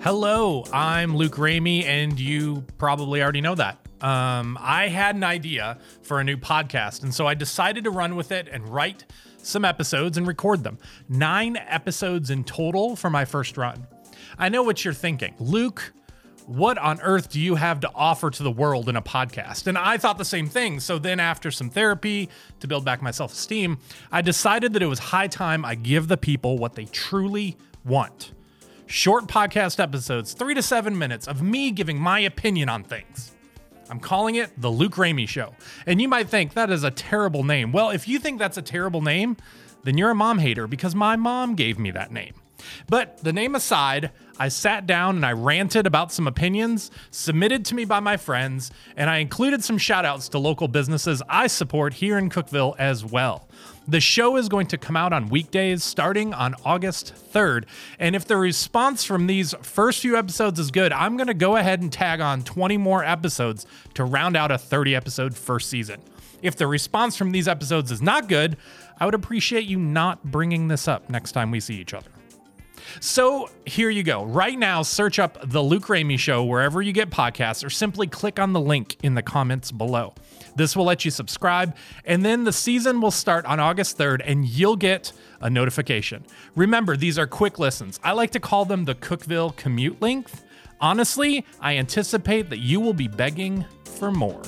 Hello, I'm Luke Ramey, and you probably already know that. Um, I had an idea for a new podcast, and so I decided to run with it and write some episodes and record them. Nine episodes in total for my first run. I know what you're thinking. Luke, what on earth do you have to offer to the world in a podcast? And I thought the same thing. So then, after some therapy to build back my self esteem, I decided that it was high time I give the people what they truly want short podcast episodes, three to seven minutes of me giving my opinion on things. I'm calling it The Luke Ramey Show. And you might think that is a terrible name. Well, if you think that's a terrible name, then you're a mom hater because my mom gave me that name. But the name aside, I sat down and I ranted about some opinions submitted to me by my friends, and I included some shout outs to local businesses I support here in Cookeville as well. The show is going to come out on weekdays starting on August 3rd. And if the response from these first few episodes is good, I'm going to go ahead and tag on 20 more episodes to round out a 30 episode first season. If the response from these episodes is not good, I would appreciate you not bringing this up next time we see each other. So here you go. Right now, search up The Luke Ramey Show wherever you get podcasts or simply click on the link in the comments below. This will let you subscribe, and then the season will start on August 3rd, and you'll get a notification. Remember, these are quick listens. I like to call them the Cookeville commute length. Honestly, I anticipate that you will be begging for more.